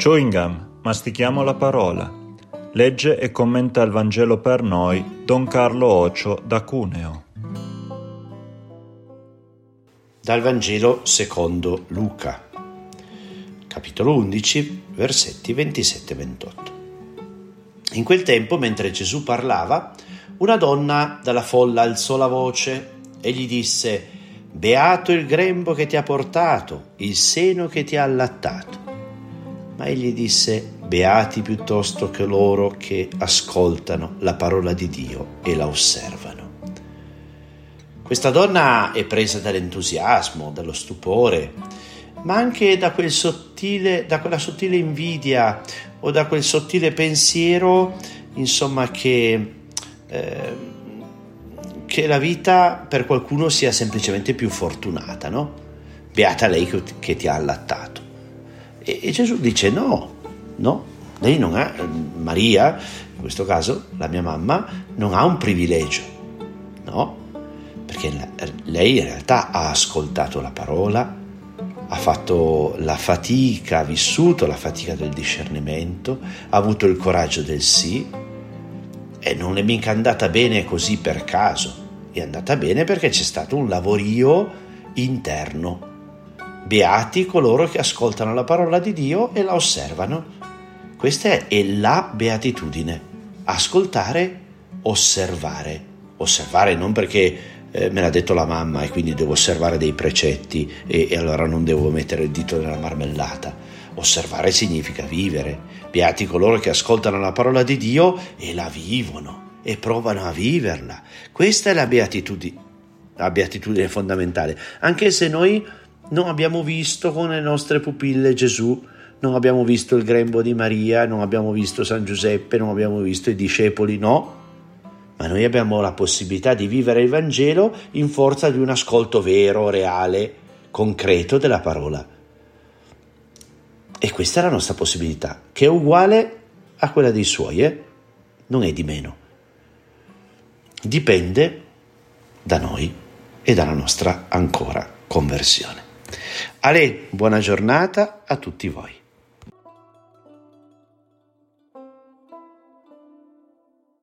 Chewing mastichiamo la parola. Legge e commenta il Vangelo per noi Don Carlo Ocio da Cuneo. Dal Vangelo secondo Luca, capitolo 11, versetti 27-28. In quel tempo, mentre Gesù parlava, una donna dalla folla alzò la voce e gli disse: Beato il grembo che ti ha portato, il seno che ti ha allattato. Ma egli disse, beati piuttosto che loro che ascoltano la parola di Dio e la osservano. Questa donna è presa dall'entusiasmo, dallo stupore, ma anche da, quel sottile, da quella sottile invidia o da quel sottile pensiero, insomma, che, eh, che la vita per qualcuno sia semplicemente più fortunata, no? Beata lei che, ti ha allattato. E, e Gesù dice no, no, lei non ha, Maria, in questo caso la mia mamma, non ha un privilegio, no, perché lei in realtà ha ascoltato la parola, ha fatto la fatica, ha vissuto la fatica del discernimento, ha avuto il coraggio del sì e non è mica andata bene così per caso, è andata bene perché c'è stato un lavorio interno Beati coloro che ascoltano la parola di Dio e la osservano. Questa è la beatitudine. Ascoltare, osservare. Osservare non perché eh, me l'ha detto la mamma e quindi devo osservare dei precetti e, e allora non devo mettere il dito nella marmellata. Osservare significa vivere. Beati coloro che ascoltano la parola di Dio e la vivono e provano a viverla. Questa è la beatitudine, la beatitudine fondamentale. Anche se noi non abbiamo visto con le nostre pupille Gesù, non abbiamo visto il grembo di Maria, non abbiamo visto San Giuseppe, non abbiamo visto i discepoli, no. Ma noi abbiamo la possibilità di vivere il Vangelo in forza di un ascolto vero, reale, concreto della parola. E questa è la nostra possibilità, che è uguale a quella dei suoi, eh? non è di meno. Dipende da noi e dalla nostra ancora conversione. Ale, buona giornata a tutti voi.